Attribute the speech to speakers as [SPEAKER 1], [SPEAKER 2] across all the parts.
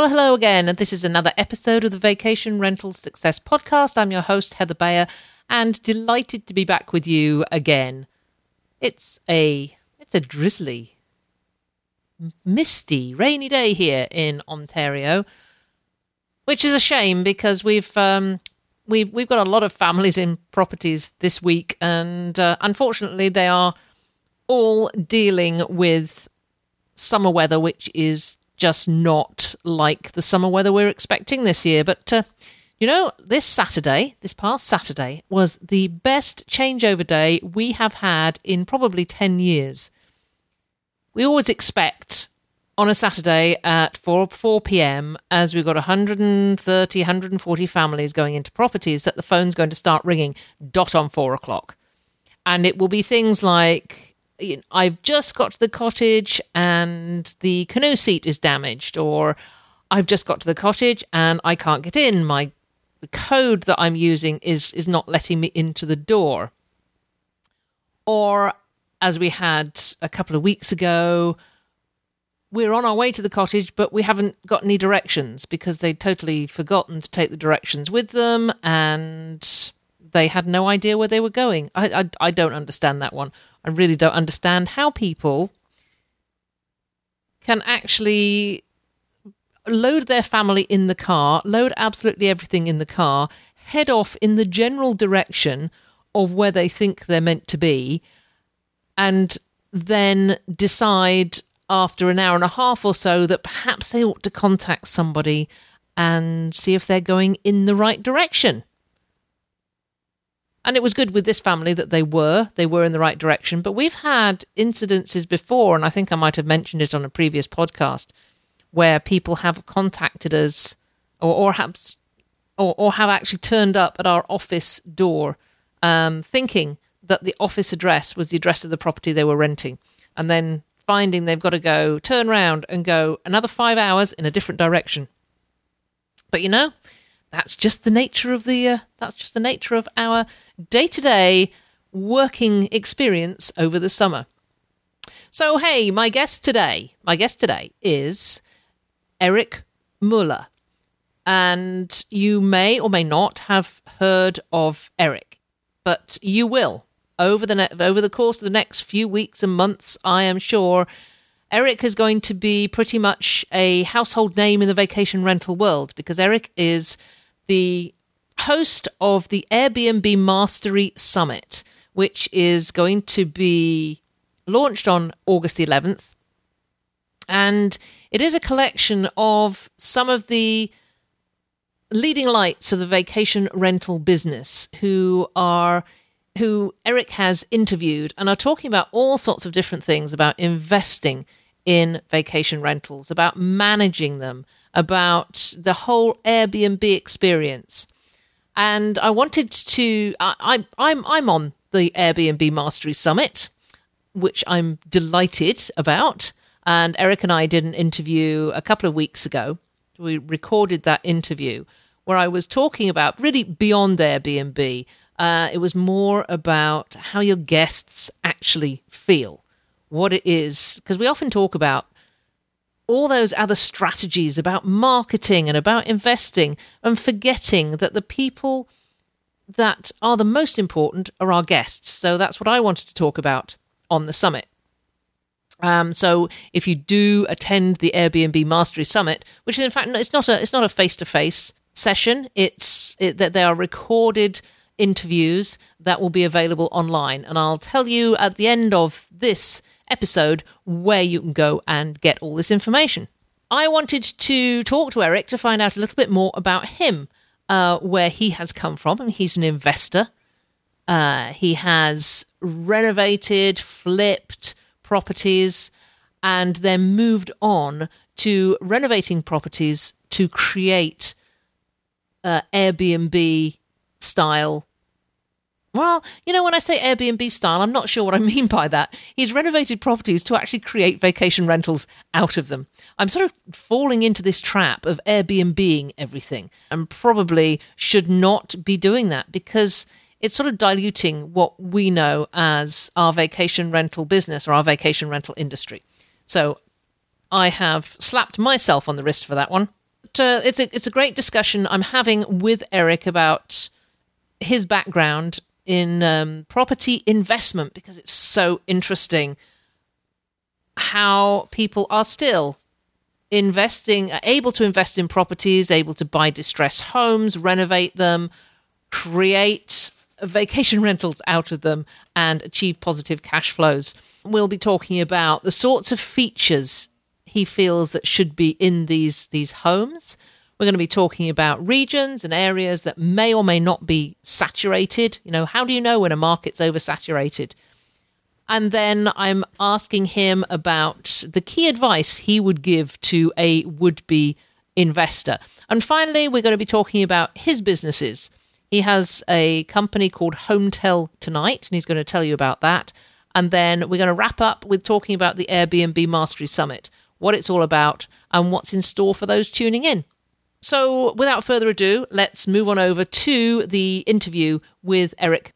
[SPEAKER 1] Well, hello again, and this is another episode of the Vacation Rental Success Podcast. I'm your host, Heather Bayer, and delighted to be back with you again. It's a it's a drizzly, misty, rainy day here in Ontario, which is a shame because we've um, we've we've got a lot of families in properties this week, and uh, unfortunately, they are all dealing with summer weather, which is just not like the summer weather we're expecting this year. But, uh, you know, this Saturday, this past Saturday, was the best changeover day we have had in probably 10 years. We always expect on a Saturday at 4, 4 p.m., as we've got 130, 140 families going into properties, that the phone's going to start ringing dot on 4 o'clock. And it will be things like I've just got to the cottage and the canoe seat is damaged, or I've just got to the cottage and I can't get in. My the code that I'm using is is not letting me into the door. Or as we had a couple of weeks ago, we're on our way to the cottage, but we haven't got any directions because they'd totally forgotten to take the directions with them and they had no idea where they were going. I, I, I don't understand that one. I really don't understand how people can actually load their family in the car, load absolutely everything in the car, head off in the general direction of where they think they're meant to be, and then decide after an hour and a half or so that perhaps they ought to contact somebody and see if they're going in the right direction. And it was good with this family that they were, they were in the right direction. But we've had incidences before, and I think I might have mentioned it on a previous podcast, where people have contacted us or, or have or, or have actually turned up at our office door um, thinking that the office address was the address of the property they were renting. And then finding they've got to go turn around and go another five hours in a different direction. But you know, that's just the nature of the uh, that's just the nature of our day-to-day working experience over the summer. So hey, my guest today, my guest today is Eric Moeller. And you may or may not have heard of Eric, but you will over the ne- over the course of the next few weeks and months, I am sure Eric is going to be pretty much a household name in the vacation rental world because Eric is the host of the Airbnb Mastery Summit, which is going to be launched on August the 11th. And it is a collection of some of the leading lights of the vacation rental business who are who Eric has interviewed and are talking about all sorts of different things about investing in vacation rentals, about managing them, about the whole Airbnb experience. And I wanted to, I, I, I'm, I'm on the Airbnb Mastery Summit, which I'm delighted about. And Eric and I did an interview a couple of weeks ago. We recorded that interview where I was talking about really beyond Airbnb. Uh, it was more about how your guests actually feel, what it is, because we often talk about all those other strategies about marketing and about investing and forgetting that the people that are the most important are our guests. So that's what I wanted to talk about on the summit. Um, so if you do attend the Airbnb Mastery Summit, which is in fact it's not a it's not a face to face session. It's it, that they are recorded interviews that will be available online, and I'll tell you at the end of this episode where you can go and get all this information. I wanted to talk to Eric to find out a little bit more about him, uh, where he has come from. I mean, he's an investor. Uh, he has renovated, flipped properties, and then moved on to renovating properties to create uh, Airbnb style. Well, you know, when I say Airbnb style, I'm not sure what I mean by that. He's renovated properties to actually create vacation rentals out of them. I'm sort of falling into this trap of Airbnb everything and probably should not be doing that because it's sort of diluting what we know as our vacation rental business or our vacation rental industry. So I have slapped myself on the wrist for that one. But, uh, it's a it's a great discussion I'm having with Eric about his background in um, property investment because it's so interesting how people are still investing, able to invest in properties, able to buy distressed homes, renovate them, create vacation rentals out of them, and achieve positive cash flows. We'll be talking about the sorts of features he feels that should be in these these homes. We're going to be talking about regions and areas that may or may not be saturated. You know, how do you know when a market's oversaturated? And then I'm asking him about the key advice he would give to a would be investor. And finally, we're going to be talking about his businesses. He has a company called Hometel Tonight, and he's going to tell you about that. And then we're going to wrap up with talking about the Airbnb Mastery Summit what it's all about, and what's in store for those tuning in. So, without further ado, let's move on over to the interview with Eric.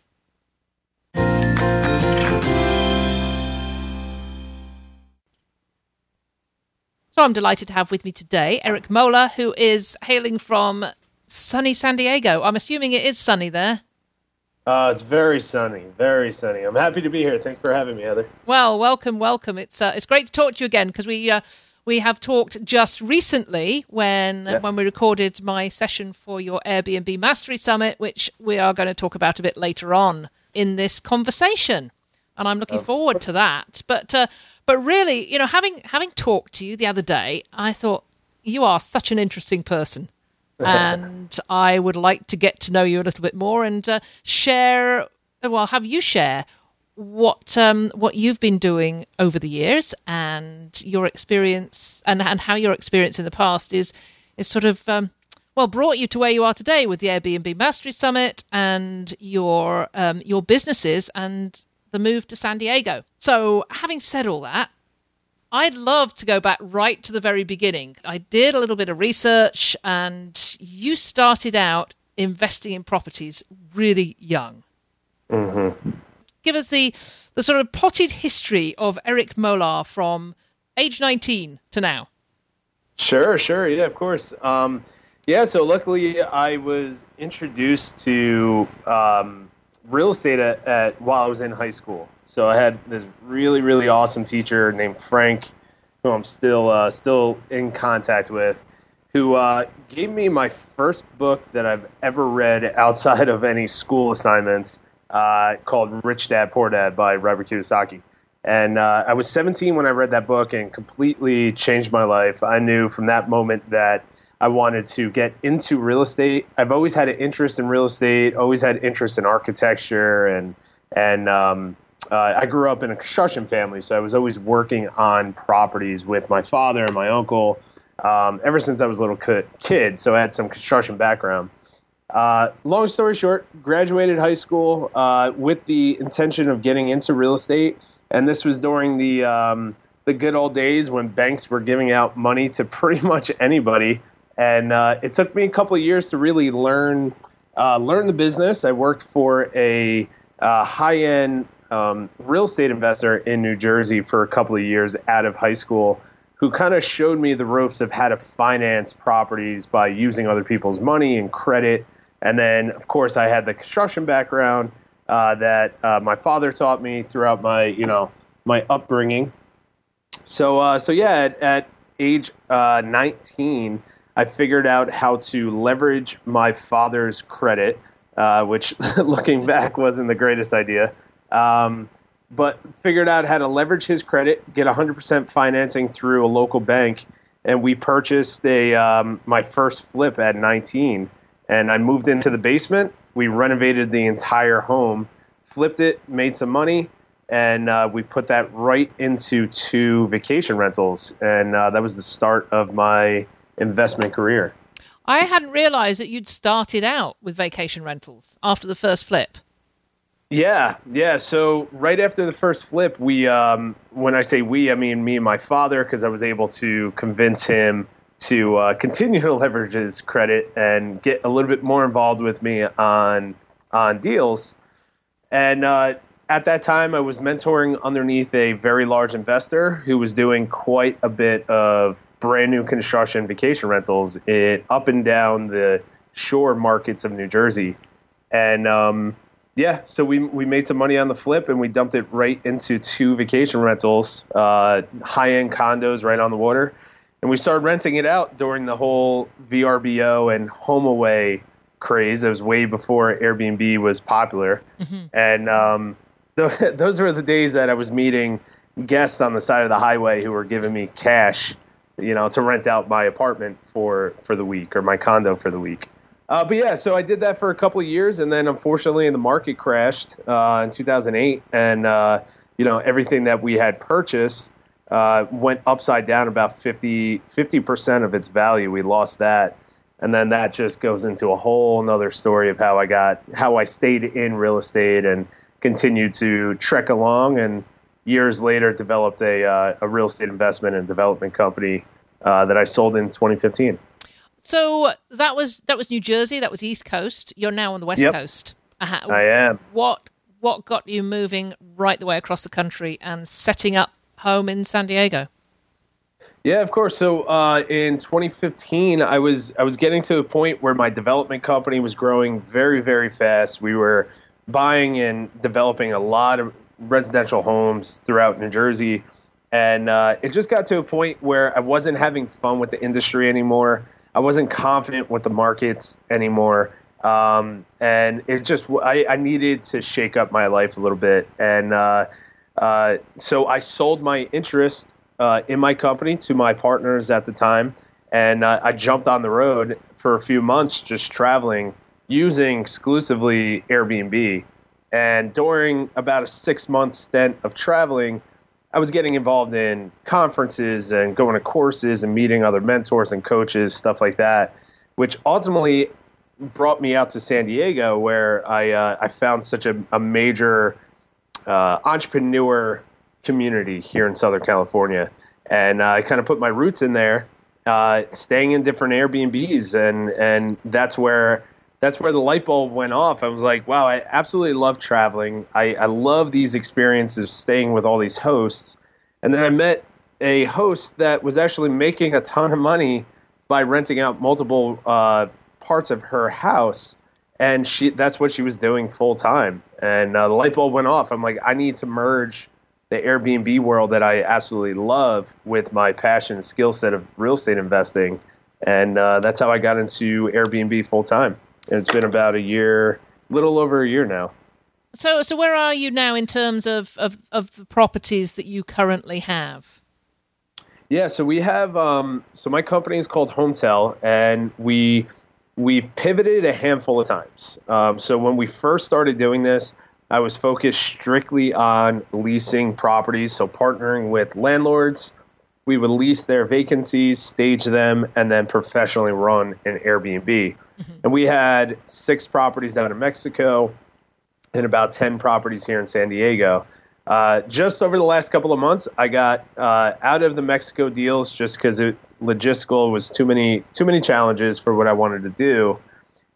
[SPEAKER 1] So, I'm delighted to have with me today Eric Moeller, who is hailing from sunny San Diego. I'm assuming it is sunny there.
[SPEAKER 2] Uh, it's very sunny, very sunny. I'm happy to be here. Thanks for having me, Heather.
[SPEAKER 1] Well, welcome, welcome. It's uh, it's great to talk to you again because we uh, we have talked just recently when yeah. when we recorded my session for your Airbnb Mastery Summit, which we are going to talk about a bit later on in this conversation, and I'm looking of forward to that. But uh, but really, you know, having having talked to you the other day, I thought you are such an interesting person and I would like to get to know you a little bit more and uh, share. Well, have you share what um, what you've been doing over the years and your experience and and how your experience in the past is is sort of um, well brought you to where you are today with the Airbnb Mastery Summit and your um, your businesses and the move to San Diego. So, having said all that, I'd love to go back right to the very beginning. I did a little bit of research, and you started out investing in properties really young.
[SPEAKER 2] Mm-hmm.
[SPEAKER 1] Give us the the sort of potted history of Eric Moeller from age 19 to now.
[SPEAKER 2] Sure, sure, yeah, of course. Um, yeah, so luckily I was introduced to um, real estate at, at, while I was in high school. So I had this really, really awesome teacher named Frank, who I'm still uh, still in contact with, who uh, gave me my first book that I've ever read outside of any school assignments, uh, called Rich Dad Poor Dad by Robert Kiyosaki. And uh, I was 17 when I read that book and completely changed my life. I knew from that moment that I wanted to get into real estate. I've always had an interest in real estate, always had interest in architecture and and um, uh, I grew up in a construction family, so I was always working on properties with my father and my uncle um, ever since I was a little kid. So I had some construction background. Uh, long story short, graduated high school uh, with the intention of getting into real estate, and this was during the um, the good old days when banks were giving out money to pretty much anybody. And uh, it took me a couple of years to really learn uh, learn the business. I worked for a uh, high end um, real estate investor in New Jersey for a couple of years out of high school who kind of showed me the ropes of how to finance properties by using other people's money and credit. And then, of course, I had the construction background uh, that uh, my father taught me throughout my, you know, my upbringing. So, uh, so yeah, at, at age uh, 19, I figured out how to leverage my father's credit, uh, which, looking back, wasn't the greatest idea. Um, but figured out how to leverage his credit, get 100% financing through a local bank, and we purchased a um, my first flip at 19. And I moved into the basement. We renovated the entire home, flipped it, made some money, and uh, we put that right into two vacation rentals, and uh, that was the start of my investment career.
[SPEAKER 1] I hadn't realized that you'd started out with vacation rentals after the first flip.
[SPEAKER 2] Yeah, yeah. So right after the first flip, we, um, when I say we, I mean me and my father, because I was able to convince him to uh, continue to leverage his credit and get a little bit more involved with me on on deals. And uh, at that time, I was mentoring underneath a very large investor who was doing quite a bit of brand new construction vacation rentals in, up and down the shore markets of New Jersey. And um, yeah, so we we made some money on the flip and we dumped it right into two vacation rentals, uh, high end condos right on the water, and we started renting it out during the whole VRBO and HomeAway craze. It was way before Airbnb was popular, mm-hmm. and um, th- those were the days that I was meeting guests on the side of the highway who were giving me cash, you know, to rent out my apartment for for the week or my condo for the week. Uh, but yeah, so I did that for a couple of years, and then unfortunately, the market crashed uh, in 2008, and uh, you know everything that we had purchased uh, went upside down about 50 percent of its value. We lost that, and then that just goes into a whole another story of how I got how I stayed in real estate and continued to trek along, and years later developed a uh, a real estate investment and development company uh, that I sold in 2015.
[SPEAKER 1] So that was that was New Jersey. That was East Coast. You're now on the West
[SPEAKER 2] yep.
[SPEAKER 1] Coast.
[SPEAKER 2] Uh-huh. I am.
[SPEAKER 1] What what got you moving right the way across the country and setting up home in San Diego?
[SPEAKER 2] Yeah, of course. So uh, in 2015, I was I was getting to a point where my development company was growing very very fast. We were buying and developing a lot of residential homes throughout New Jersey, and uh, it just got to a point where I wasn't having fun with the industry anymore. I wasn't confident with the markets anymore. Um, and it just, I, I, needed to shake up my life a little bit. And uh, uh, so I sold my interest uh, in my company to my partners at the time. And uh, I jumped on the road for a few months just traveling using exclusively Airbnb. And during about a six month stint of traveling, I was getting involved in conferences and going to courses and meeting other mentors and coaches, stuff like that, which ultimately brought me out to San Diego, where I uh, I found such a, a major uh, entrepreneur community here in Southern California, and uh, I kind of put my roots in there, uh, staying in different Airbnbs, and and that's where that's where the light bulb went off. I was like, wow, I absolutely love traveling. I, I love these experiences staying with all these hosts. And then I met a host that was actually making a ton of money by renting out multiple uh, parts of her house. And she that's what she was doing full time. And uh, the light bulb went off. I'm like, I need to merge the Airbnb world that I absolutely love with my passion and skill set of real estate investing. And uh, that's how I got into Airbnb full time and it's been about a year, little over a year now.
[SPEAKER 1] So, so where are you now in terms of of, of the properties that you currently have?
[SPEAKER 2] Yeah, so we have. Um, so my company is called Hometel, and we we've pivoted a handful of times. Um, so when we first started doing this, I was focused strictly on leasing properties, so partnering with landlords. We would lease their vacancies, stage them, and then professionally run an Airbnb. Mm-hmm. And we had six properties down in Mexico and about 10 properties here in San Diego. Uh, just over the last couple of months, I got uh, out of the Mexico deals just because logistical was too many too many challenges for what I wanted to do,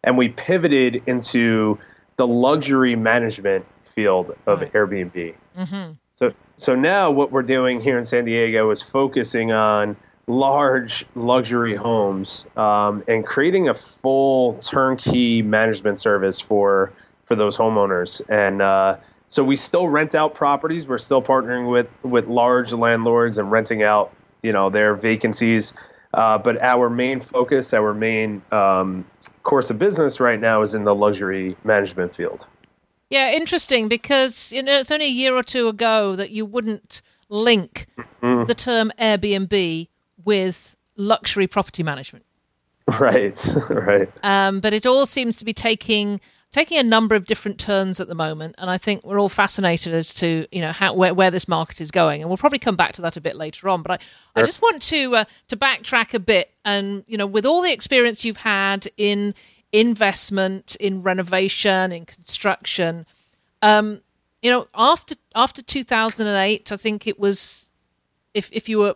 [SPEAKER 2] and we pivoted into the luxury management field of right. Airbnb. Mm-hmm. So so now what we're doing here in San Diego is focusing on large luxury homes um, and creating a full turnkey management service for for those homeowners. And uh, so we still rent out properties. We're still partnering with with large landlords and renting out you know their vacancies. Uh, but our main focus, our main um, course of business right now is in the luxury management field.
[SPEAKER 1] Yeah, interesting because you know it's only a year or two ago that you wouldn't link mm-hmm. the term Airbnb with luxury property management.
[SPEAKER 2] Right, right.
[SPEAKER 1] Um, but it all seems to be taking taking a number of different turns at the moment, and I think we're all fascinated as to you know how where, where this market is going, and we'll probably come back to that a bit later on. But I, sure. I just want to uh, to backtrack a bit, and you know, with all the experience you've had in investment, in renovation, in construction, um, you know, after after 2008, I think it was if if you were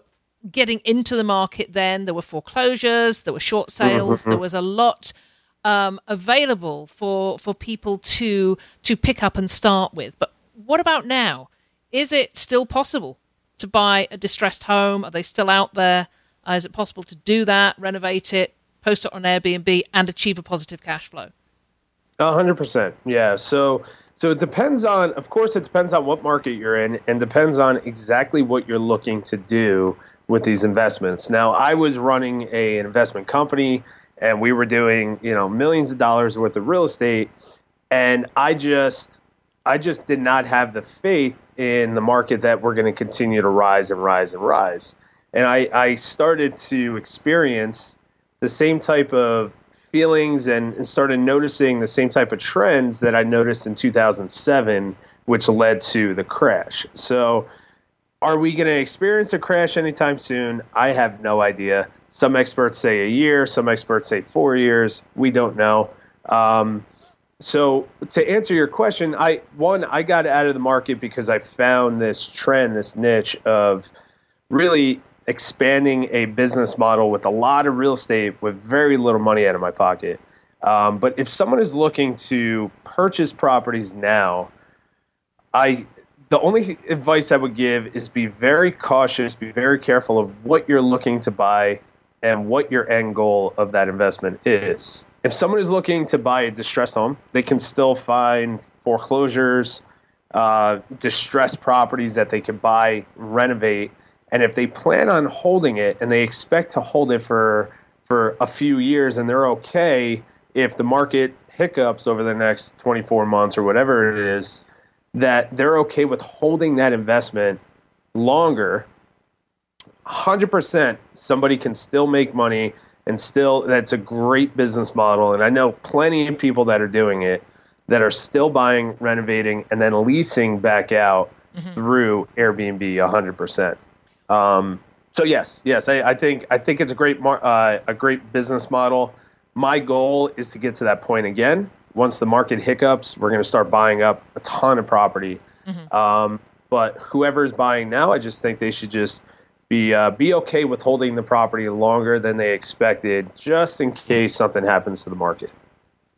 [SPEAKER 1] getting into the market then there were foreclosures there were short sales mm-hmm. there was a lot um, available for for people to to pick up and start with. But what about now? Is it still possible to buy a distressed home? Are they still out there? Uh, is it possible to do that, renovate it, post it on Airbnb, and achieve a positive cash flow?
[SPEAKER 2] hundred percent. Yeah. So so it depends on, of course, it depends on what market you're in, and depends on exactly what you're looking to do with these investments. Now, I was running a, an investment company and we were doing you know millions of dollars worth of real estate. And i just i just did not have the faith in the market that we're going to continue to rise and rise and rise. And i i started to experience the same type of feelings and, and started noticing the same type of trends that i noticed in 2007 which led to the crash. So are we going to experience a crash anytime soon? I have no idea some experts say a year, some experts say four years. We don't know. Um, so to answer your question, I one I got out of the market because I found this trend, this niche of really expanding a business model with a lot of real estate with very little money out of my pocket. Um, but if someone is looking to purchase properties now, I the only advice I would give is be very cautious, be very careful of what you're looking to buy and what your end goal of that investment is. If someone is looking to buy a distressed home, they can still find foreclosures, uh, distressed properties that they can buy, renovate, and if they plan on holding it and they expect to hold it for for a few years and they're okay if the market hiccups over the next 24 months or whatever it is that they're okay with holding that investment longer 100% somebody can still make money and still that's a great business model. And i know plenty of people that are doing it that are still buying renovating and then leasing back out mm-hmm. through airbnb 100% um, so yes yes I, I, think i think it's a great mar- uh, a great business model. My goal is to get to that point again. Once the market hiccups we're going to start buying up a ton of property. Mm-hmm. um, but whoever is buying now i just think they should just be uh, be okay with holding the property longer than they expected, just in case something happens to the market.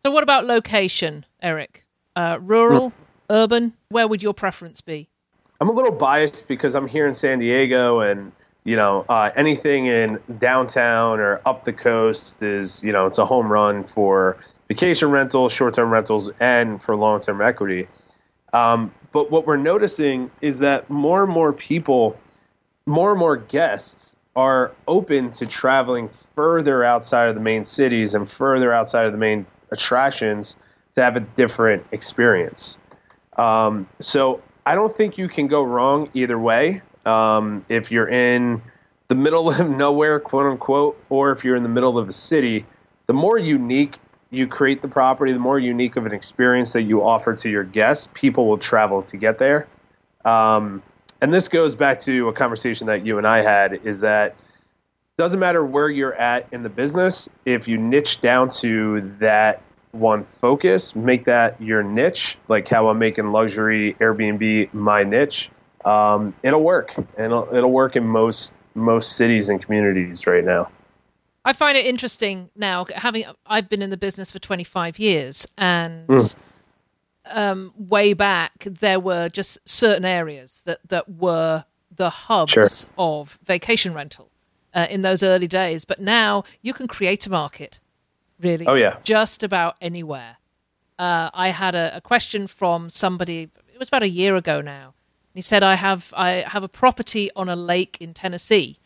[SPEAKER 1] So, what about location, Eric? Uh, rural, hmm. urban? Where would your preference be?
[SPEAKER 2] I'm a little biased because I'm here in San Diego, and you know uh, anything in downtown or up the coast is you know it's a home run for vacation rentals, short-term rentals, and for long-term equity. Um, but what we're noticing is that more and more people more and more guests are open to traveling further outside of the main cities and further outside of the main attractions to have a different experience. Um, so I don't think you can go wrong either way. Um, if you're in the middle of nowhere, quote unquote, or if you're in the middle of a city, the more unique you create the property, the more unique of an experience that you offer to your guests, people will travel to get there. Um, and this goes back to a conversation that you and I had is that doesn't matter where you're at in the business if you niche down to that one focus make that your niche like how i'm making luxury airbnb my niche um, it'll work. And it'll, it'll work in most most cities and communities right now.
[SPEAKER 1] I find it interesting now having i've been in the business for 25 years and mm um, way back, there were just certain areas that, that were the hubs sure. of vacation rental uh, in those early days. But now you can create a market, really.
[SPEAKER 2] Oh, yeah.
[SPEAKER 1] Just about anywhere. Uh, I had a, a, question from somebody, it was about a year ago now. He said, I have, I have a property on a lake in Tennessee.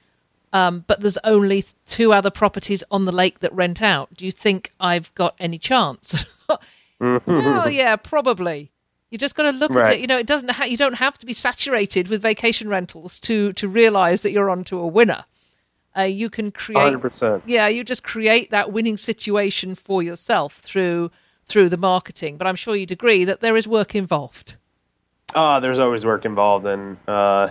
[SPEAKER 1] Um, but there's only two other properties on the lake that rent out. Do you think I've got any chance? Mm-hmm. well, yeah, probably. You just got to look right. at it. You know, it doesn't. Ha- you don't have to be saturated with vacation rentals to to realize that you're onto a winner. Uh, you can create.
[SPEAKER 2] 100%.
[SPEAKER 1] Yeah, you just create that winning situation for yourself through through the marketing. But I'm sure you'd agree that there is work involved.
[SPEAKER 2] Oh, there's always work involved, and uh,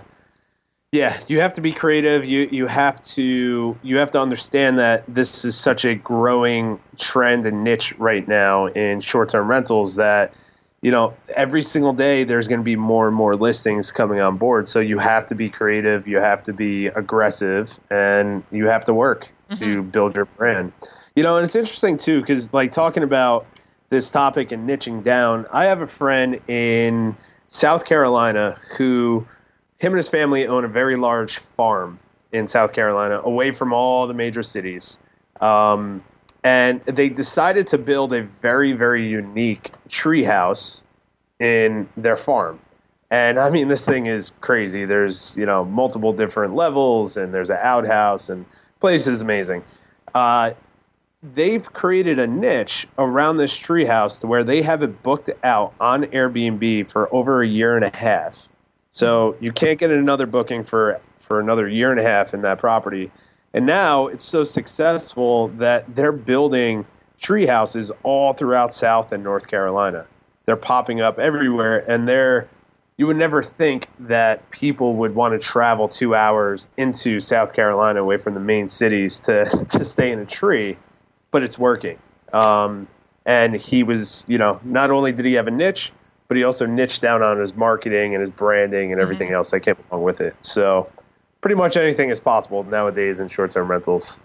[SPEAKER 2] yeah, you have to be creative. You you have to you have to understand that this is such a growing trend and niche right now in short-term rentals that you know every single day there's going to be more and more listings coming on board. So you have to be creative. You have to be aggressive, and you have to work mm-hmm. to build your brand. You know, and it's interesting too because like talking about this topic and niching down, I have a friend in South Carolina who him and his family own a very large farm in South Carolina, away from all the major cities. Um, and they decided to build a very, very unique tree house in their farm. And I mean, this thing is crazy. There's, you know, multiple different levels, and there's an outhouse, and place is amazing. Uh, they've created a niche around this treehouse to where they have it booked out on Airbnb for over a year and a half. So you can't get another booking for for another year and a half in that property. And now it's so successful that they're building tree houses all throughout South and North Carolina. They're popping up everywhere and they're you would never think that people would want to travel two hours into South Carolina away from the main cities to, to stay in a tree, but it's working. Um, and he was, you know, not only did he have a niche, but he also niched down on his marketing and his branding and everything mm-hmm. else that came along with it. So pretty much anything is possible nowadays in short-term rentals.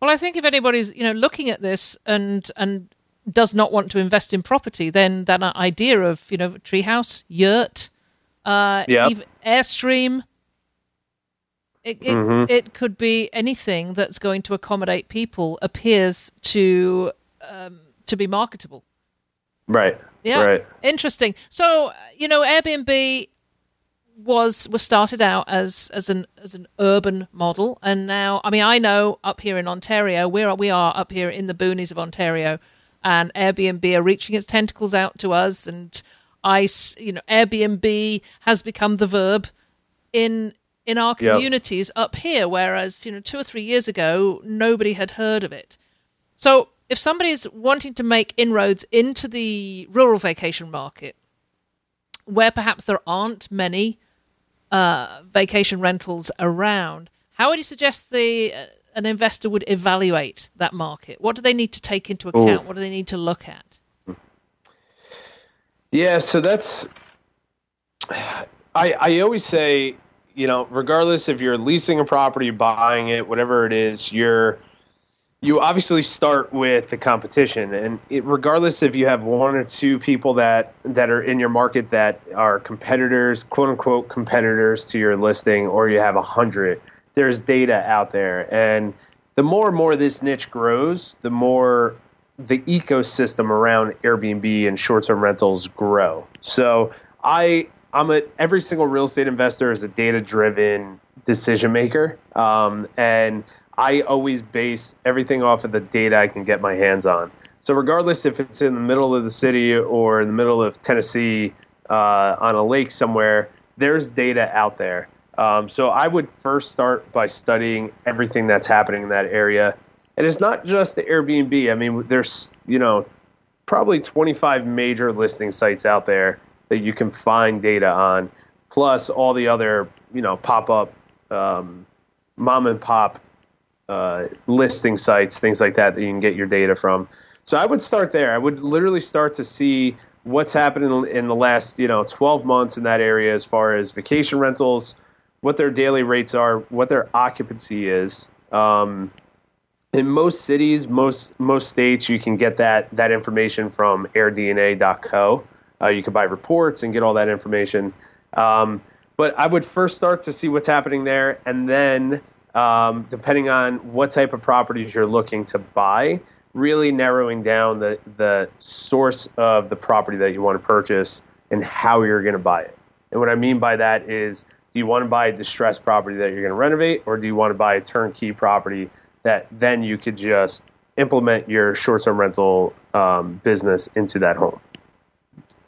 [SPEAKER 1] Well, I think if anybody's you know looking at this and and does not want to invest in property, then that idea of you know treehouse, yurt, uh, yep. airstream, it it, mm-hmm. it, could be anything that's going to accommodate people appears to um, to be marketable.
[SPEAKER 2] Right.
[SPEAKER 1] Yeah.
[SPEAKER 2] Right.
[SPEAKER 1] Interesting. So, you know, Airbnb was was started out as as an as an urban model and now I mean I know up here in Ontario we're we are up here in the boonies of Ontario and Airbnb are reaching its tentacles out to us and I you know Airbnb has become the verb in in our communities yep. up here whereas you know 2 or 3 years ago nobody had heard of it. So if somebody's wanting to make inroads into the rural vacation market, where perhaps there aren't many uh, vacation rentals around, how would you suggest the uh, an investor would evaluate that market? What do they need to take into account? Ooh. What do they need to look at?
[SPEAKER 2] Yeah, so that's I I always say, you know, regardless if you're leasing a property, buying it, whatever it is, you're you obviously start with the competition and it, regardless if you have one or two people that that are in your market that are competitors quote unquote competitors to your listing or you have a hundred there's data out there. And the more and more this niche grows the more the ecosystem around airbnb and short-term rentals grow. So i i'm a every single real estate investor is a data driven decision maker. Um, and I always base everything off of the data I can get my hands on. So regardless if it's in the middle of the city or in the middle of Tennessee uh, on a lake somewhere, there's data out there. Um, so I would first start by studying everything that's happening in that area. And it's not just the Airbnb. I mean, there's you know probably 25 major listing sites out there that you can find data on, plus all the other you know pop up um, mom and pop uh, listing sites, things like that that you can get your data from. So I would start there. I would literally start to see what's happening in the last you know 12 months in that area as far as vacation rentals, what their daily rates are, what their occupancy is. Um, in most cities, most most states, you can get that that information from AirDNA.co. Uh, you can buy reports and get all that information. Um, but I would first start to see what's happening there, and then um, depending on what type of properties you're looking to buy, really narrowing down the, the source of the property that you want to purchase and how you're going to buy it. And what I mean by that is do you want to buy a distressed property that you're going to renovate, or do you want to buy a turnkey property that then you could just implement your short term rental um, business into that home?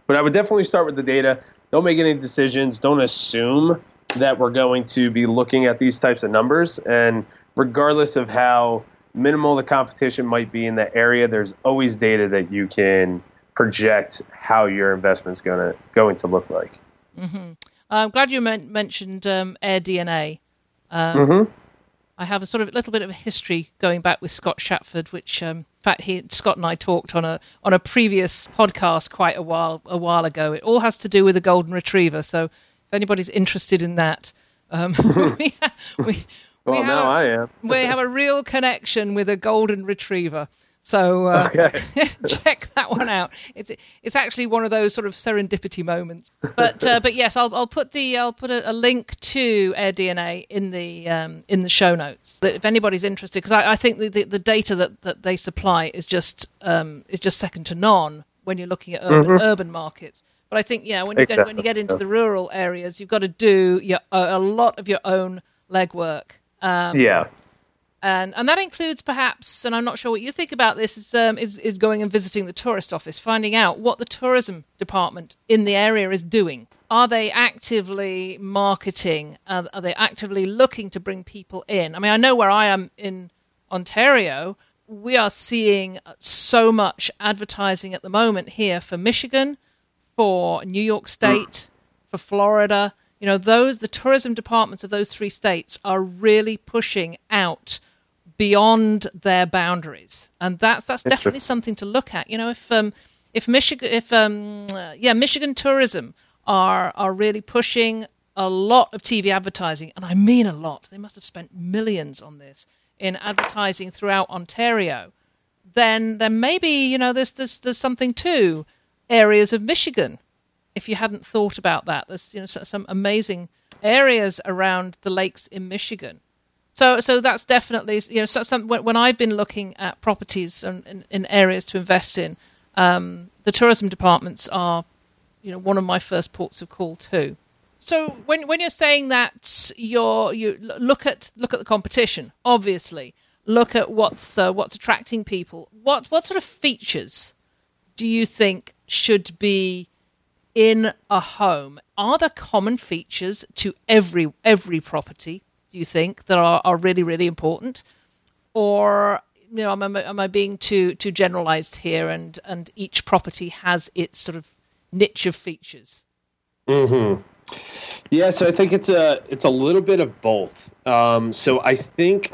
[SPEAKER 2] But I would definitely start with the data. Don't make any decisions. Don't assume that we're going to be looking at these types of numbers. And regardless of how minimal the competition might be in that area, there's always data that you can project how your investment's going to going to look like.
[SPEAKER 1] Mm-hmm. I'm glad you men- mentioned um, AirDNA. Um,
[SPEAKER 2] mm-hmm.
[SPEAKER 1] I have a sort of a little bit of a history going back with Scott Shatford, which um, in fact he Scott and I talked on a on a previous podcast quite a while a while ago. It all has to do with a golden retriever. So anybody's interested in that, um, we, we,
[SPEAKER 2] well,
[SPEAKER 1] we
[SPEAKER 2] now
[SPEAKER 1] a,
[SPEAKER 2] I am.
[SPEAKER 1] we have a real connection with a golden retriever. So uh,
[SPEAKER 2] okay.
[SPEAKER 1] check that one out. It's it's actually one of those sort of serendipity moments. But uh, but yes, I'll I'll put the I'll put a, a link to AirDNA in the um, in the show notes. That if anybody's interested, because I, I, think the, the, the, data that, that they supply is just um, is just second to none when you're looking at urban mm-hmm. urban markets. But I think yeah, when you exactly. get when you get into the rural areas, you've got to do your, a, lot of your own legwork.
[SPEAKER 2] Um, yeah
[SPEAKER 1] and and that includes perhaps, and I'm not sure what you think about this, is um, is, is going and visiting the tourist office, finding out what the tourism department in the area is doing. Are they actively marketing? Uh, are they actively looking to bring people in? I mean, I know where I am in Ontario, we are seeing so much advertising at the moment here for Michigan, for New York State, for Florida. You know, those the tourism departments of those three states are really pushing out beyond their boundaries, and that's that's definitely something to look at. You know, if um, if Michigan, if um, uh, yeah, Michigan tourism are are really pushing a lot of TV advertising, and I mean a lot. They must have spent millions on this in advertising throughout Ontario. Then, then maybe you know there's there's there's something to areas of Michigan. If you hadn't thought about that, there's you know some amazing areas around the lakes in Michigan so, so that's definitely you know so, some, when, I've been looking at properties and in, in, areas to invest in, um, the tourism departments are, you know, one of my first ports of call too. So when when you're saying that you're you look at look at the competition, obviously look at what's uh, what's attracting people. What what sort of features do you think should be in a home? Are there common features to every every property? do you think that are, are really really important, or you know am I, am I being too too generalized here? And and each property has its sort of niche of features.
[SPEAKER 2] Hmm. Yeah. So I think it's a it's a little bit of both. Um, so I think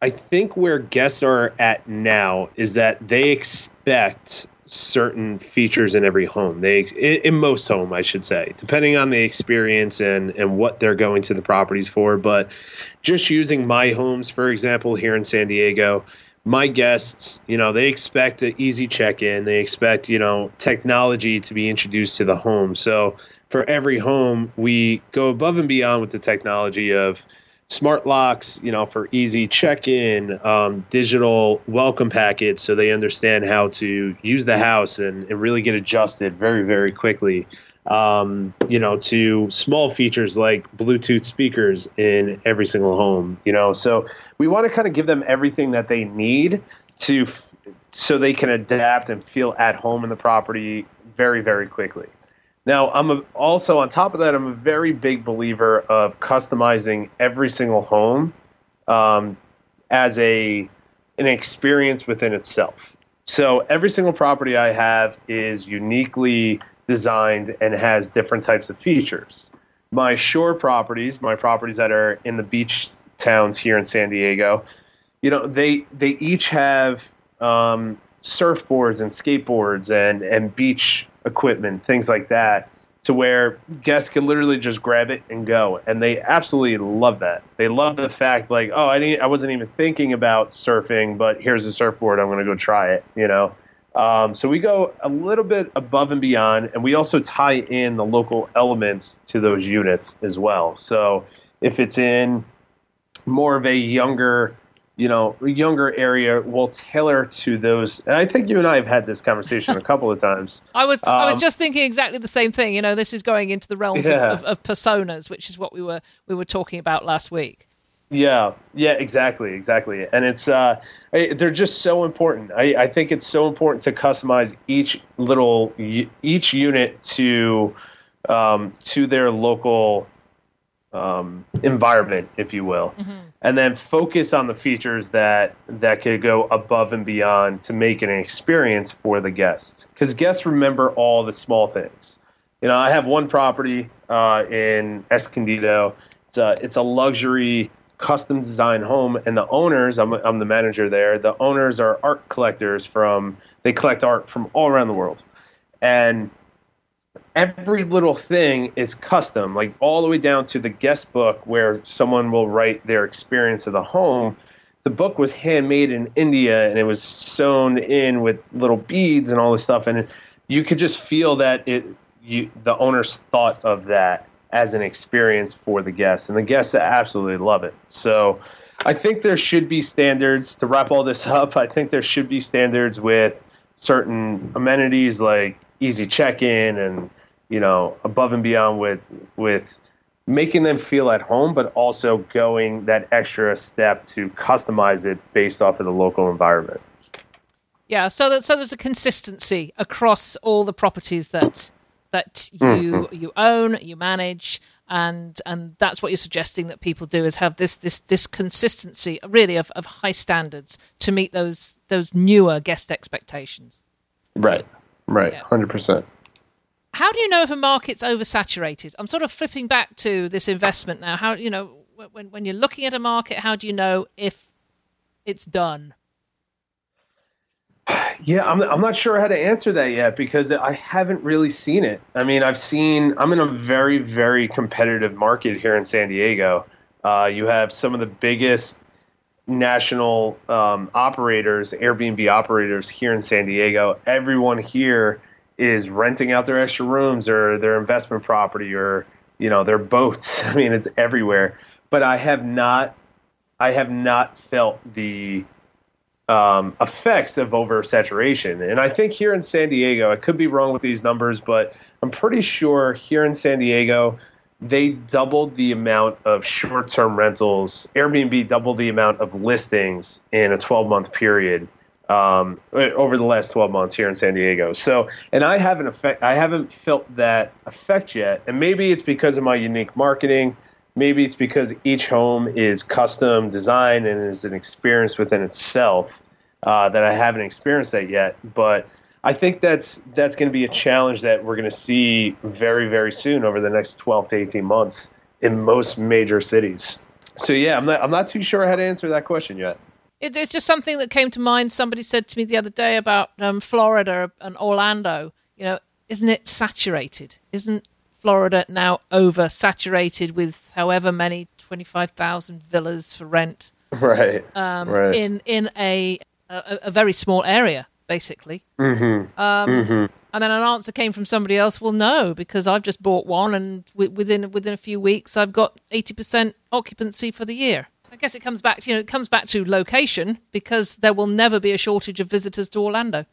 [SPEAKER 2] I think where guests are at now is that they expect certain features in every home. They in most home, I should say, depending on the experience and and what they're going to the properties for. But just using my homes, for example, here in San Diego, my guests, you know, they expect an easy check-in. They expect you know technology to be introduced to the home. So for every home, we go above and beyond with the technology of smart locks, you know, for easy check-in, um, digital welcome packets, so they understand how to use the house and, and really get adjusted very, very quickly. Um, you know, to small features like Bluetooth speakers in every single home. You know, so we want to kind of give them everything that they need to, so they can adapt and feel at home in the property very, very quickly. Now, I'm a, also on top of that, I'm a very big believer of customizing every single home um, as a an experience within itself. So every single property I have is uniquely designed and has different types of features. My shore properties, my properties that are in the beach towns here in San Diego, you know, they they each have um, surfboards and skateboards and and beach equipment, things like that, to where guests can literally just grab it and go, and they absolutely love that. They love the fact, like, oh, I didn't, I wasn't even thinking about surfing, but here's a surfboard, I'm going to go try it, you know. Um, so we go a little bit above and beyond, and we also tie in the local elements to those units as well. So if it's in more of a younger you know, younger area will tailor to those. And I think you and I have had this conversation a couple of times.
[SPEAKER 1] I was um, I was just thinking exactly the same thing. You know, this is going into the realms yeah. of, of, of, personas, which is what we were we were talking about last week.
[SPEAKER 2] Yeah, yeah, exactly, exactly. And it's uh, they're just so important. I, I think it's so important to customize each little each unit to um, to their local um, environment, if you will, mm-hmm. and then focus on the features that that could go above and beyond to make an experience for the guests. Because guests remember all the small things. You know, I have one property uh, in Escondido. It's a it's a luxury custom design home, and the owners, I'm I'm the manager there. The owners are art collectors from they collect art from all around the world, and every little thing is custom, like all the way down to the guest book where someone will write their experience of the home. The book was handmade in India and it was sewn in with little beads and all this stuff, and you could just feel that it. You, the owners thought of that as an experience for the guests, and the guests absolutely love it. So, I think there should be standards to wrap all this up. I think there should be standards with certain amenities like easy check-in and you know above and beyond with with making them feel at home, but also going that extra step to customize it based off of the local environment.
[SPEAKER 1] Yeah, so that, so there's a consistency across all the properties that that you mm-hmm. you own, you manage, and and that's what you're suggesting that people do is have this this this consistency really of, of high standards to meet those those newer guest expectations.
[SPEAKER 2] Right. Right. Hundred yeah. percent.
[SPEAKER 1] How do you know if a market's oversaturated? I'm sort of flipping back to this investment now. How you know when when you're looking at a market, how do you know if it's done?
[SPEAKER 2] Yeah, I'm, I'm not sure how to answer that yet because I haven't really seen it. I mean, I've seen, I'm in a very, very competitive market here in San Diego. Uh, you have some of the biggest national um, operators, Airbnb operators here in San Diego. Everyone here is renting out their extra rooms or their investment property or, you know, their boats. I mean, it's everywhere. But I have not, I have not felt the, um, effects of oversaturation. And I think here in San Diego, I could be wrong with these numbers, but I'm pretty sure here in San Diego, they doubled the amount of short term rentals. Airbnb doubled the amount of listings in a 12 month period. Um, over the last 12 months here in San Diego. So, and I haven't effect, I haven't felt that effect yet. And maybe it's because of my unique marketing. Maybe it's because each home is custom designed and is an experience within itself uh, that I haven't experienced that yet. But I think that's that's going to be a challenge that we're going to see very very soon over the next 12 to 18 months in most major cities. So yeah, I'm not I'm not too sure how to answer that question yet.
[SPEAKER 1] it's just something that came to mind. Somebody said to me the other day about um, Florida and Orlando. You know, isn't it saturated? Isn't Florida now oversaturated with however many 25,000 villas for rent.
[SPEAKER 2] Right. Um, right.
[SPEAKER 1] In in a, a, a very small area, basically.
[SPEAKER 2] Mm-hmm. Um, mm-hmm.
[SPEAKER 1] And then an answer came from somebody else. Well, no, because I've just bought one, and w- within within a few weeks, I've got eighty percent occupancy for the year. I guess it comes back to you know it comes back to location because there will never be a shortage of visitors to Orlando.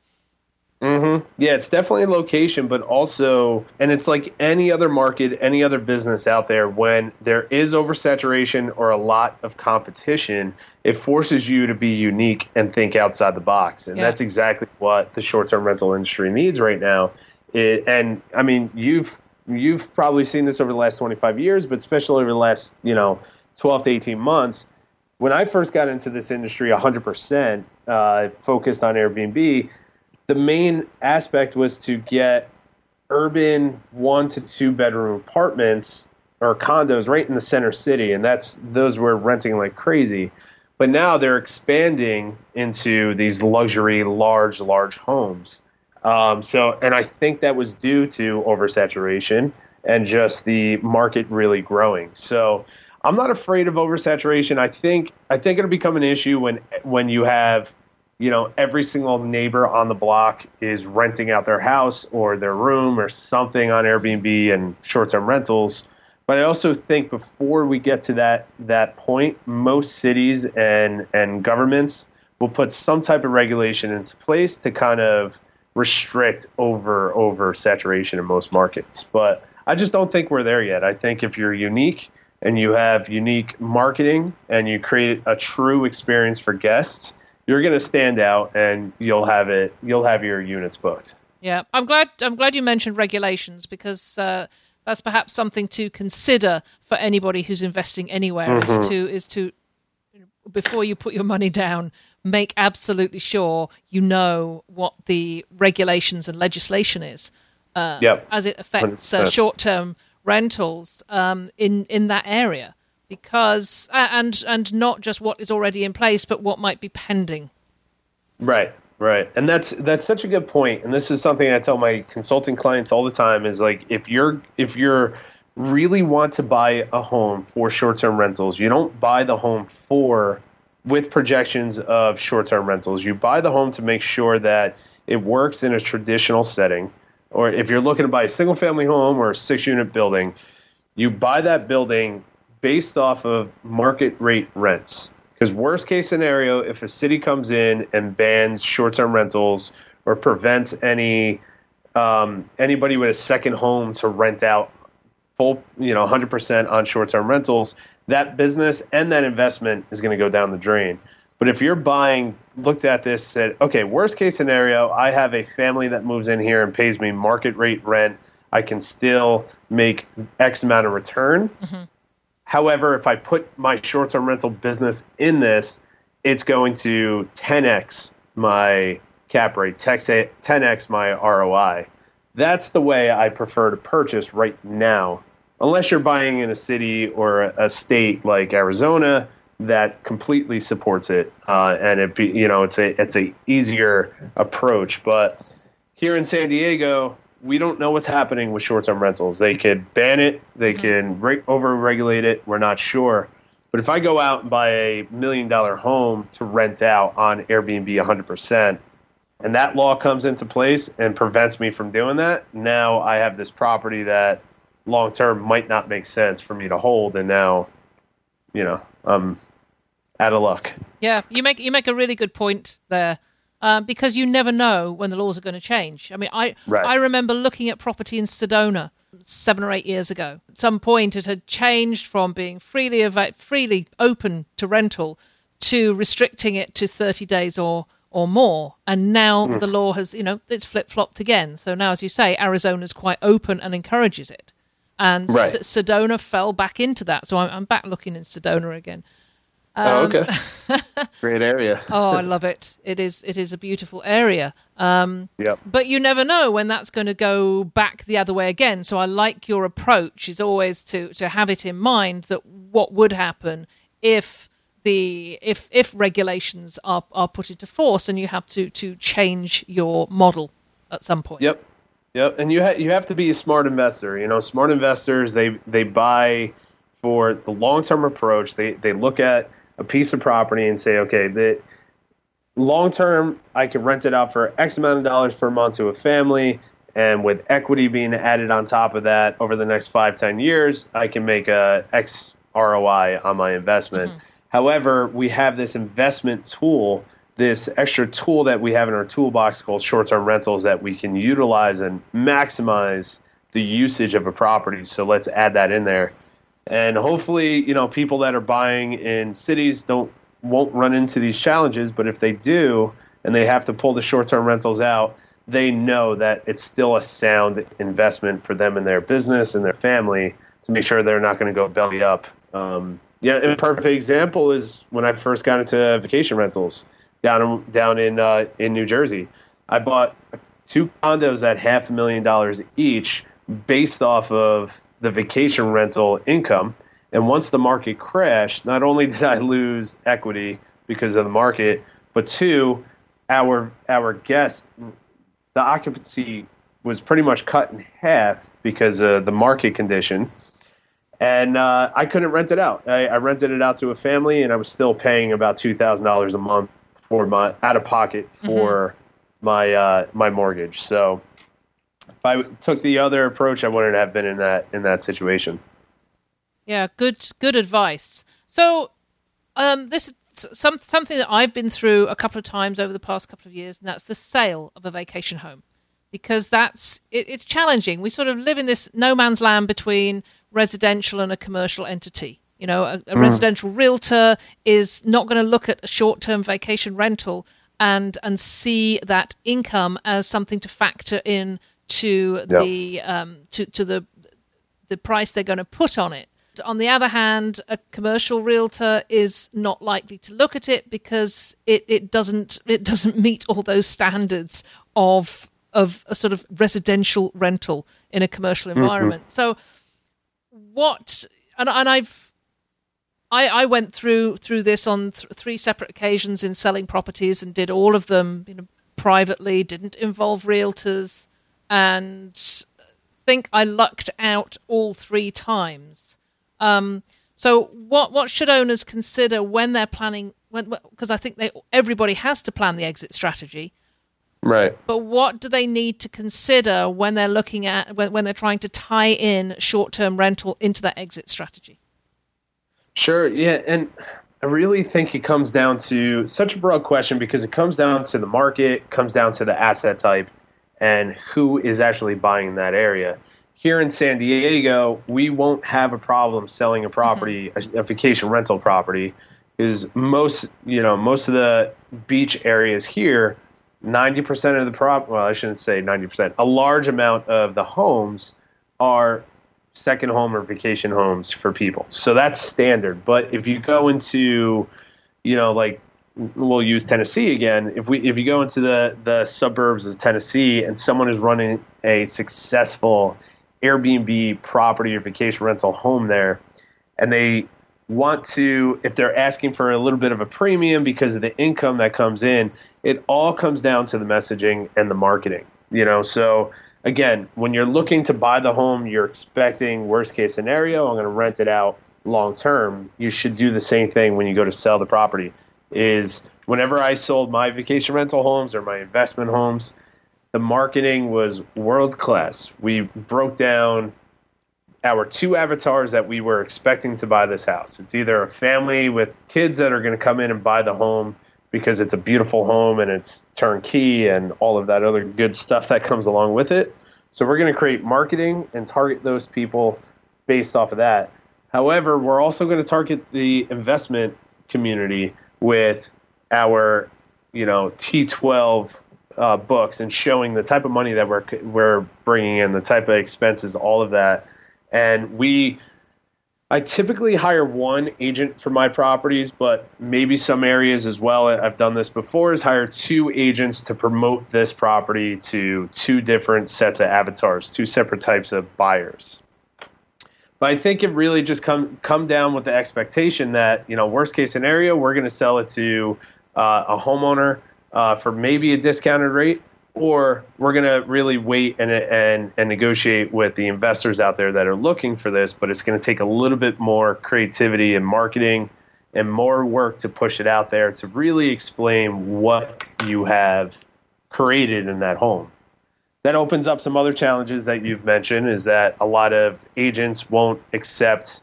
[SPEAKER 2] Mm-hmm. Yeah, it's definitely a location, but also, and it's like any other market, any other business out there, when there is oversaturation or a lot of competition, it forces you to be unique and think outside the box. And yeah. that's exactly what the short term rental industry needs right now. It, and I mean, you've you've probably seen this over the last 25 years, but especially over the last, you know, 12 to 18 months. When I first got into this industry 100% uh, focused on Airbnb, the main aspect was to get urban one to two bedroom apartments or condos right in the center city, and that's those were renting like crazy. But now they're expanding into these luxury, large, large homes. Um, so, and I think that was due to oversaturation and just the market really growing. So, I'm not afraid of oversaturation. I think I think it'll become an issue when when you have you know, every single neighbor on the block is renting out their house or their room or something on Airbnb and short-term rentals. But I also think before we get to that that point, most cities and and governments will put some type of regulation into place to kind of restrict over over saturation in most markets. But I just don't think we're there yet. I think if you're unique and you have unique marketing and you create a true experience for guests, you're going to stand out and you'll have it you'll have your units booked
[SPEAKER 1] yeah i'm glad i'm glad you mentioned regulations because uh, that's perhaps something to consider for anybody who's investing anywhere.
[SPEAKER 2] Mm-hmm.
[SPEAKER 1] Is to is to before you put your money down, make absolutely sure you know what the regulations and legislation is uh,
[SPEAKER 2] Yep.
[SPEAKER 1] as it affects uh, short-term rentals um, in in that area, because uh, and and not just what is already in place, but what might be pending.
[SPEAKER 2] Right, right. And that's that's such a good point. And this is something I tell my consulting clients all the time is like if you're if you're really want to buy a home for short-term rentals, you don't buy the home for with projections of short-term rentals. You buy the home to make sure that it works in a traditional setting. Or if you're looking to buy a single family home or a six unit building, you buy that building based off of market rate rents. Because worst case scenario, if a city comes in and bans short-term rentals or prevents any um, anybody with a second home to rent out full, you know, 100% on short-term rentals, that business and that investment is going to go down the drain. But if you're buying, looked at this, said, okay, worst case scenario, I have a family that moves in here and pays me market rate rent. I can still make X amount of return. However, if I put my short term rental business in this, it's going to 10x my cap rate, 10x my ROI. That's the way I prefer to purchase right now. Unless you're buying in a city or a state like Arizona that completely supports it, uh, and it be, you know it's a it's a easier approach. But here in San Diego, we don't know what's happening with short-term rentals. They could ban it, they mm-hmm. can re- over-regulate it. We're not sure. But if I go out and buy a million-dollar home to rent out on Airbnb 100%, and that law comes into place and prevents me from doing that, now I have this property that long-term might not make sense for me to hold, and now, you know, I'm out of luck.
[SPEAKER 1] Yeah, you make you make a really good point there. Um, because you never know when the laws are going to change. I mean, I
[SPEAKER 2] Right.
[SPEAKER 1] I remember looking at property in Sedona seven or eight years ago. At some point, it had changed from being freely freely open to rental to restricting it to thirty days or or more. And now
[SPEAKER 2] Hmm.
[SPEAKER 1] the law has, you know, it's flip flopped again. So now, as you say, Arizona's quite open and encourages it. And
[SPEAKER 2] Right.
[SPEAKER 1] S- Sedona fell back into that. So I'm, I'm back looking in Sedona again.
[SPEAKER 2] Oh, okay. Great area.
[SPEAKER 1] Oh, I love it. It is it is a beautiful area. Um,
[SPEAKER 2] Yep.
[SPEAKER 1] but you never know when that's going to go back the other way again. So I like your approach is always to to have it in mind that what would happen if the if if regulations are are put into force and you have to to change your model at some point.
[SPEAKER 2] Yep, yep. And you ha- you have to be a smart investor. You know, smart investors they they buy for the long term approach. They they look at a piece of property and say, okay, that long term I can rent it out for X amount of dollars per month to a family. And with equity being added on top of that over the next five, ten years, I can make a X ROI on my investment. Mm-hmm. However, we have this investment tool, this extra tool that we have in our toolbox called short term rentals that we can utilize and maximize the usage of a property. So let's add that in there. And hopefully, you know, people that are buying in cities don't won't run into these challenges, but if they do and they have to pull the short term rentals out, they know that it's still a sound investment for them and their business and their family to make sure they're not going to go belly up. Um, yeah, a perfect example is when I first got into vacation rentals down down in uh, in New Jersey. I bought two condos at half a million dollars each, based off of the vacation rental income. And once the market crashed, not only did I lose equity because of the market, but two, our our guests, the occupancy was pretty much cut in half because of the market condition and uh, I couldn't rent it out. I, I rented it out to a family, and I was still paying about two thousand dollars a month for my out of pocket for my uh, my mortgage. So I took the other approach, I wouldn't have been in that in that situation.
[SPEAKER 1] Yeah, good good advice. So, um, this is some something that I've been through a couple of times over the past couple of years, and that's the sale of a vacation home, because that's it, it's challenging. We sort of live in this no man's land between residential and a commercial entity. You know, a, a residential realtor is not going to look at a short term vacation rental and and see that income as something to factor in to
[SPEAKER 2] Yeah.
[SPEAKER 1] the um, to to the the price they're going to put on it. On the other hand, a commercial realtor is not likely to look at it because it, it doesn't it doesn't meet all those standards of of a sort of residential rental in a commercial mm-hmm. environment. Mm-hmm. So what and and I've I, I went through through this on th- three separate occasions in selling properties and did all of them you know privately didn't involve realtors and think I lucked out all three times. Um, so what what should owners consider when they're planning when because I think they everybody has to plan the exit strategy.
[SPEAKER 2] Right.
[SPEAKER 1] But what do they need to consider when they're looking at when, when they're trying to tie in short-term rental into that exit strategy?
[SPEAKER 2] Sure. Yeah, and I really think it comes down to such a broad question because it comes down to the market, comes down to the asset type, and who is actually buying that area. Here in San Diego, we won't have a problem selling a property, mm-hmm. a, a vacation rental property, is most, you know, most of the beach areas here 90% of the prop well i shouldn't say 90% a large amount of the homes are second home or vacation homes for people so that's standard but if you go into you know like we'll use tennessee again if we if you go into the the suburbs of tennessee and someone is running a successful airbnb property or vacation rental home there and they want to if they're asking for a little bit of a premium because of the income that comes in it all comes down to the messaging and the marketing. You know, so again, when you're looking to buy the home, you're expecting worst case scenario, I'm going to rent it out long term. You should do the same thing when you go to sell the property. Is whenever I sold my vacation rental homes or my investment homes, the marketing was world class. We broke down our two avatars that we were expecting to buy this house. It's either a family with kids that are going to come in and buy the home because it's a beautiful home and it's turnkey and all of that other good stuff that comes along with it. So we're going to create marketing and target those people based off of that. However, we're also going to target the investment community with our, you know, T12 uh, books and showing the type of money that we're we're bringing in, the type of expenses, all of that. And we I typically hire one agent for my properties, but maybe some areas as well. I've done this before is hire two agents to promote this property to two different sets of avatars, two separate types of buyers. But I think it really just come come down with the expectation that you know worst case scenario we're going to sell it to uh, a homeowner uh, for maybe a discounted rate, or we're going to really wait and, and, and negotiate with the investors out there that are looking for this, but it's going to take a little bit more creativity and marketing and more work to push it out there to really explain what you have created in that home. That opens up some other challenges that you've mentioned is that a lot of agents won't accept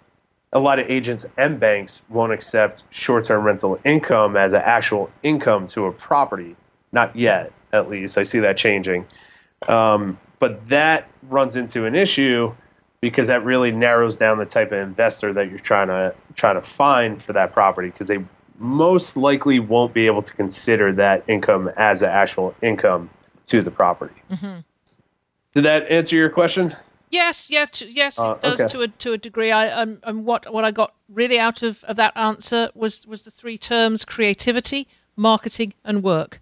[SPEAKER 2] a lot of agents and banks won't accept short-term rental income as an actual income to a property not yet at least. I see that changing. Um, but that runs into an issue because that really narrows down the type of investor that you're trying to try to find for that property because they most likely won't be able to consider that income as an actual income to the property. Mm-hmm. Did that answer your question?
[SPEAKER 1] Yes, yeah, to, yes, uh, it does okay. to a to a degree. I um, and what what I got really out of, of that answer was was the three terms: creativity, marketing, and work.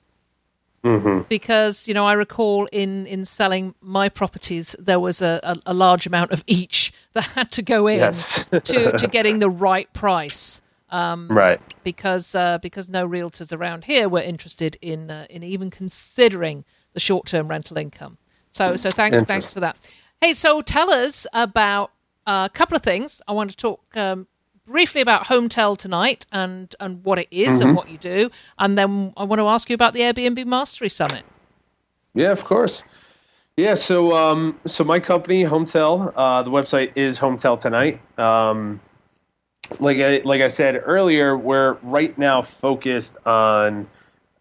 [SPEAKER 1] Mm-hmm. Because you know, I recall in in selling my properties, there was a, a, a large amount of each that had to go in yes. to to getting the right price.
[SPEAKER 2] Um, right.
[SPEAKER 1] Because uh, because no realtors around here were interested in uh, in even considering the short term rental income. So so thanks thanks for that. Hey, so tell us about uh, a couple of things. I want to talk um, briefly about Hometel tonight and, and what it is mm-hmm. and what you do. And then I want to ask you about the Airbnb Mastery Summit.
[SPEAKER 2] Yeah, of course. Yeah, so um, so my company, Hometel, uh, the website is Hometel Tonight. Um, like I, like I said earlier, we're right now focused on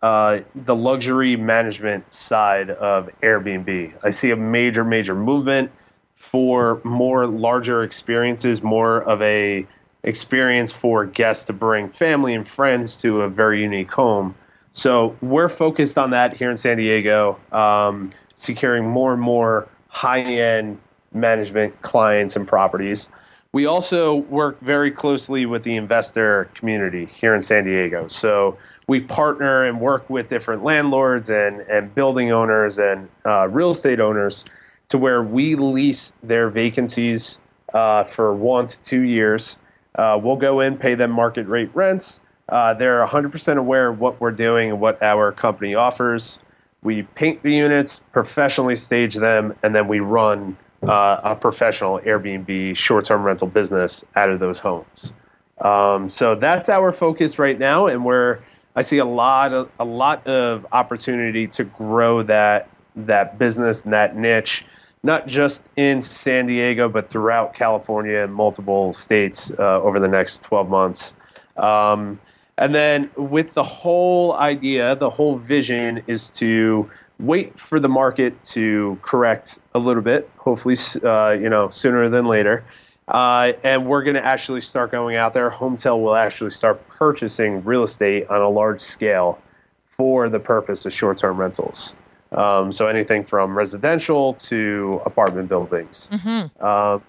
[SPEAKER 2] uh, the luxury management side of Airbnb. I see a major, major movement for more larger experiences, more of a experience for guests to bring family and friends to a very unique home. So we're focused on that here in San Diego, um, securing more and more high end management clients and properties. We also work very closely with the investor community here in San Diego. So we partner and work with different landlords and, and building owners and uh, real estate owners to where we lease their vacancies uh, for one to two years. Uh, we'll go in, pay them market rate rents. Uh, they're 100% aware of what we're doing and what our company offers. We paint the units, professionally stage them, and then we run uh, a professional Airbnb short-term rental business out of those homes. Um, so that's our focus right now, and we're I see a lot of a lot of opportunity to grow that that business and that niche, not just in San Diego but throughout California and multiple states uh, over the next 12 months. Um, and then with the whole idea, the whole vision is to wait for the market to correct a little bit, hopefully, uh, you know, sooner than later. Uh, and we're going to actually start going out there. Hometel will actually start purchasing real estate on a large scale for the purpose of short-term rentals. Um, so anything from residential to apartment buildings. Mm-hmm. Um,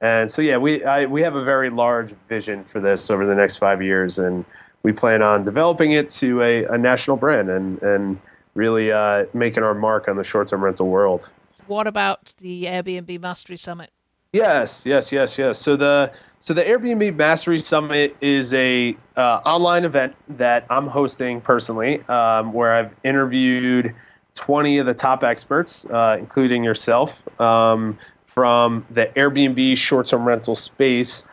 [SPEAKER 2] and so yeah, we I, we have a very large vision for this over the next five years, and we plan on developing it to a, a national brand and and really uh, making our mark on the short-term rental world.
[SPEAKER 1] What about the Airbnb Mastery Summit?
[SPEAKER 2] Yes, yes, yes, yes. So the so the Airbnb Mastery Summit is a uh, online event that I'm hosting personally, um, where I've interviewed 20 of the top experts, uh, including yourself, um, from the Airbnb short-term rental space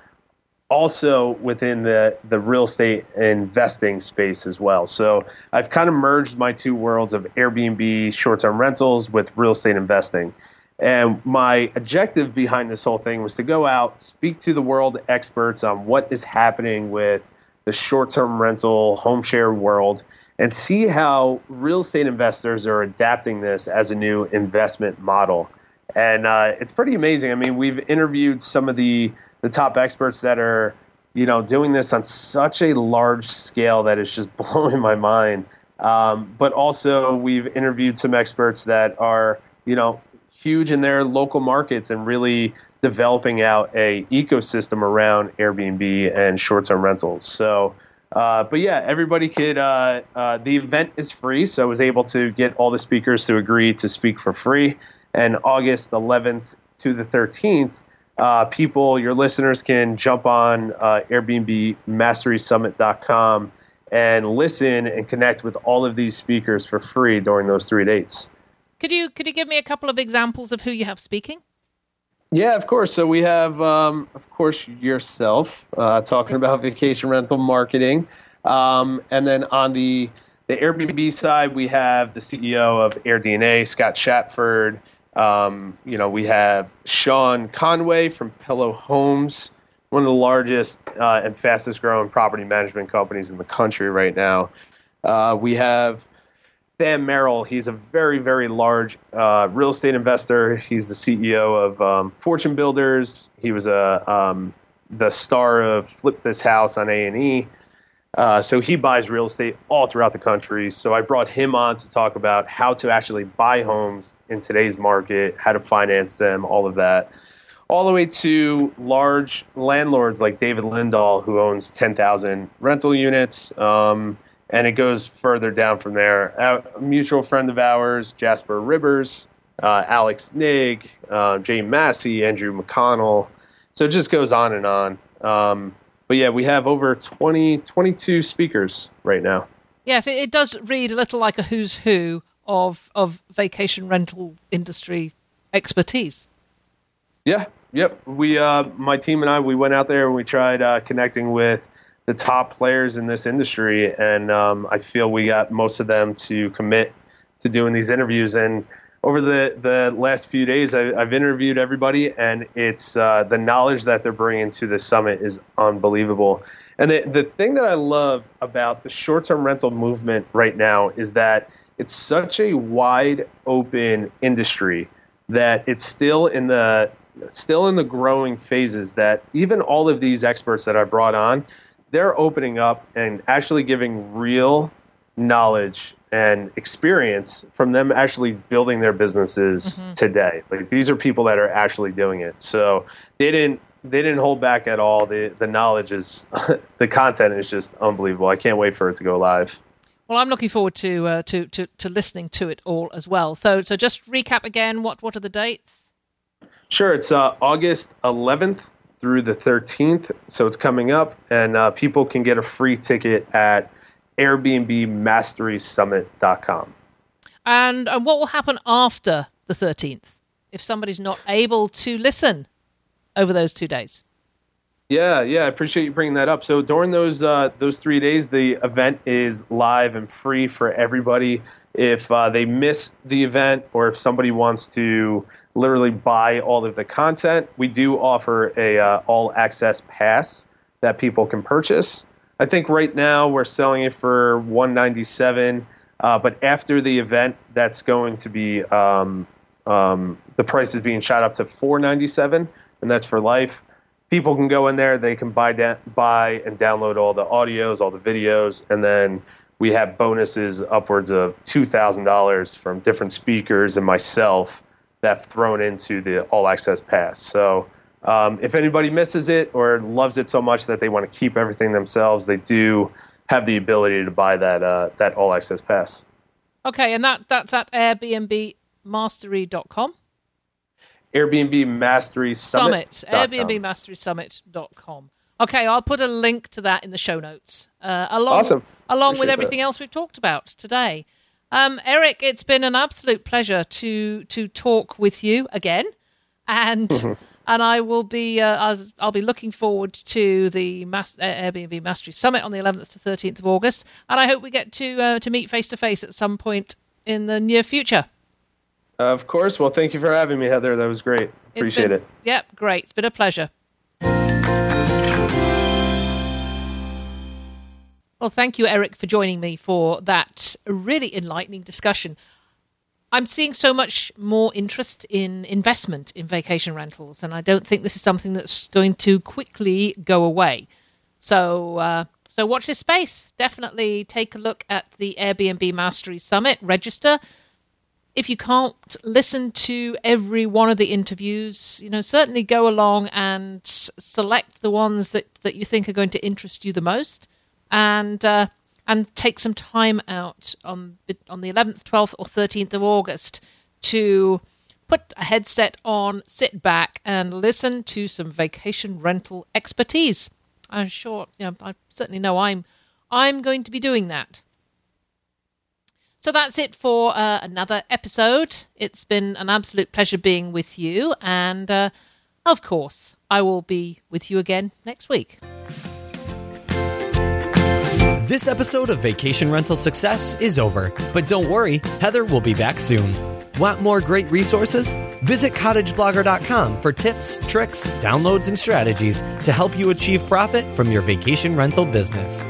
[SPEAKER 2] also within the the real estate investing space as well. So I've kind of merged my two worlds of Airbnb short-term rentals with real estate investing. And my objective behind this whole thing was to go out, speak to the world experts on what is happening with the short-term rental home share world and see how real estate investors are adapting this as a new investment model. And uh, it's pretty amazing. I mean, we've interviewed some of the the top experts that are you know doing this on such a large scale that is just blowing my mind. Um, but also, we've interviewed some experts that are you know huge in their local markets and really developing out a ecosystem around Airbnb and short-term rentals. So. Uh, but yeah, everybody could. Uh, uh, the event is free, so I was able to get all the speakers to agree to speak for free. And August 11th to the 13th, uh, people, your listeners can jump on uh, Airbnb and listen and connect with all of these speakers for free during those three dates.
[SPEAKER 1] Could you could you give me a couple of examples of who you have speaking?
[SPEAKER 2] Yeah, of course. So we have, um, of course, yourself uh, talking about vacation rental marketing, um, and then on the the Airbnb side, we have the CEO of AirDNA, Scott Shatford. Um, you know, we have Sean Conway from Pillow Homes, one of the largest uh, and fastest growing property management companies in the country right now. Uh, we have Than Merrill. He's a very, very large uh, real estate investor. He's the CEO of um, Fortune Builders. He was a um, the star of Flip This House on A and E. Uh, so he buys real estate all throughout the country. So I brought him on to talk about how to actually buy homes in today's market, how to finance them, all of that. All the way to large landlords like David Lindahl, who owns 10,000 rental units. Um, and it goes further down from there. A mutual friend of ours, Jasper Ribbers, uh, Alex Nigg, uh, Jay Massey, Andrew McConnell. So it just goes on and on. Um, but yeah, we have over 20, 22 speakers right now.
[SPEAKER 1] Yes, it, does read a little like a who's who of of vacation rental industry expertise.
[SPEAKER 2] Yeah, yep. We, uh, my team and I, we went out there and we tried uh, connecting with the top players in this industry, and um, I feel we got most of them to commit to doing these interviews. And over the, the last few days, I, have interviewed everybody, and it's uh, the knowledge that they're bringing to the summit is unbelievable. And the, the thing that I love about the short term rental movement right now is that it's such a wide open industry that it's still in the still in the growing phases that even all of these experts that I brought on, they're opening up and actually giving real knowledge and experience from them actually building their businesses
[SPEAKER 1] Mm-hmm.
[SPEAKER 2] today. Like these are people that are actually doing it. So they didn't they didn't hold back at all. The the knowledge is the content is just unbelievable. I can't wait for it to go live.
[SPEAKER 1] Well, I'm looking forward to, uh, to to to listening to it all as well. So so just recap again. What what are the dates?
[SPEAKER 2] Sure, it's uh, August 11th through the 13th, so it's coming up, and uh, people can get a free ticket at AirbnbMasterySummit.com.
[SPEAKER 1] And and what will happen after the 13th if somebody's not able to listen over those two days?
[SPEAKER 2] Yeah, yeah, I appreciate you bringing that up. So during those uh, those three days, the event is live and free for everybody. If uh, they miss the event, or if somebody wants to literally buy all of the content, we do offer a uh, all access pass that people can purchase. I think right now we're selling it for 197, uh, but after the event, that's going to be um, um, the price is being shot up to 497, and that's for life people can go in there. They can buy da- buy and download all the audios, all the videos, and then we have bonuses upwards of two thousand dollars from different speakers and myself that thrown into the all access pass. So. Um, if anybody misses it or loves it so much that they want to keep everything themselves, they do have the ability to buy that uh, that all access pass.
[SPEAKER 1] Okay, and that that's at airbnbmastery.com.
[SPEAKER 2] Airbnb Mastery
[SPEAKER 1] Summit.
[SPEAKER 2] Airbnb mastery summit.
[SPEAKER 1] airbnbmasterysummit.com. Okay, I'll put a link to that in the show notes. Uh, along
[SPEAKER 2] Awesome.
[SPEAKER 1] along with everything
[SPEAKER 2] that.
[SPEAKER 1] else we've talked about today. Um, Eric, it's been an absolute pleasure to to talk with you again, and and I will be uh, I'll, I'll be looking forward to the Mas- uh, Airbnb Mastery Summit on the 11th to 13th of August, and I hope we get to uh, to meet face to face at some point in the near future.
[SPEAKER 2] Of course. Well, thank you for having me, Heather. That was great. Appreciate
[SPEAKER 1] been-
[SPEAKER 2] it.
[SPEAKER 1] Yep, great. It's been a pleasure. Well, thank you, Eric, for joining me for that really enlightening discussion. I'm seeing so much more interest in investment in vacation rentals, and I don't think this is something that's going to quickly go away. So, uh, so watch this space. Definitely take a look at the Airbnb Mastery Summit. Register if you can't listen to every one of the interviews, you know, certainly go along and select the ones that, that you think are going to interest you the most, and uh, and take some time out on on the 11th, 12th, or 13th of August to put a headset on, sit back, and listen to some vacation rental expertise. I'm sure, you know, I certainly know I'm I'm going to be doing that. So that's it for uh, another episode. It's been an absolute pleasure being with you. And uh, of course, I will be with you again next week.
[SPEAKER 3] This episode of Vacation Rental Success is over, but don't worry, Heather will be back soon. Want more great resources? Visit cottageblogger.com for tips, tricks, downloads, and strategies to help you achieve profit from your vacation rental business.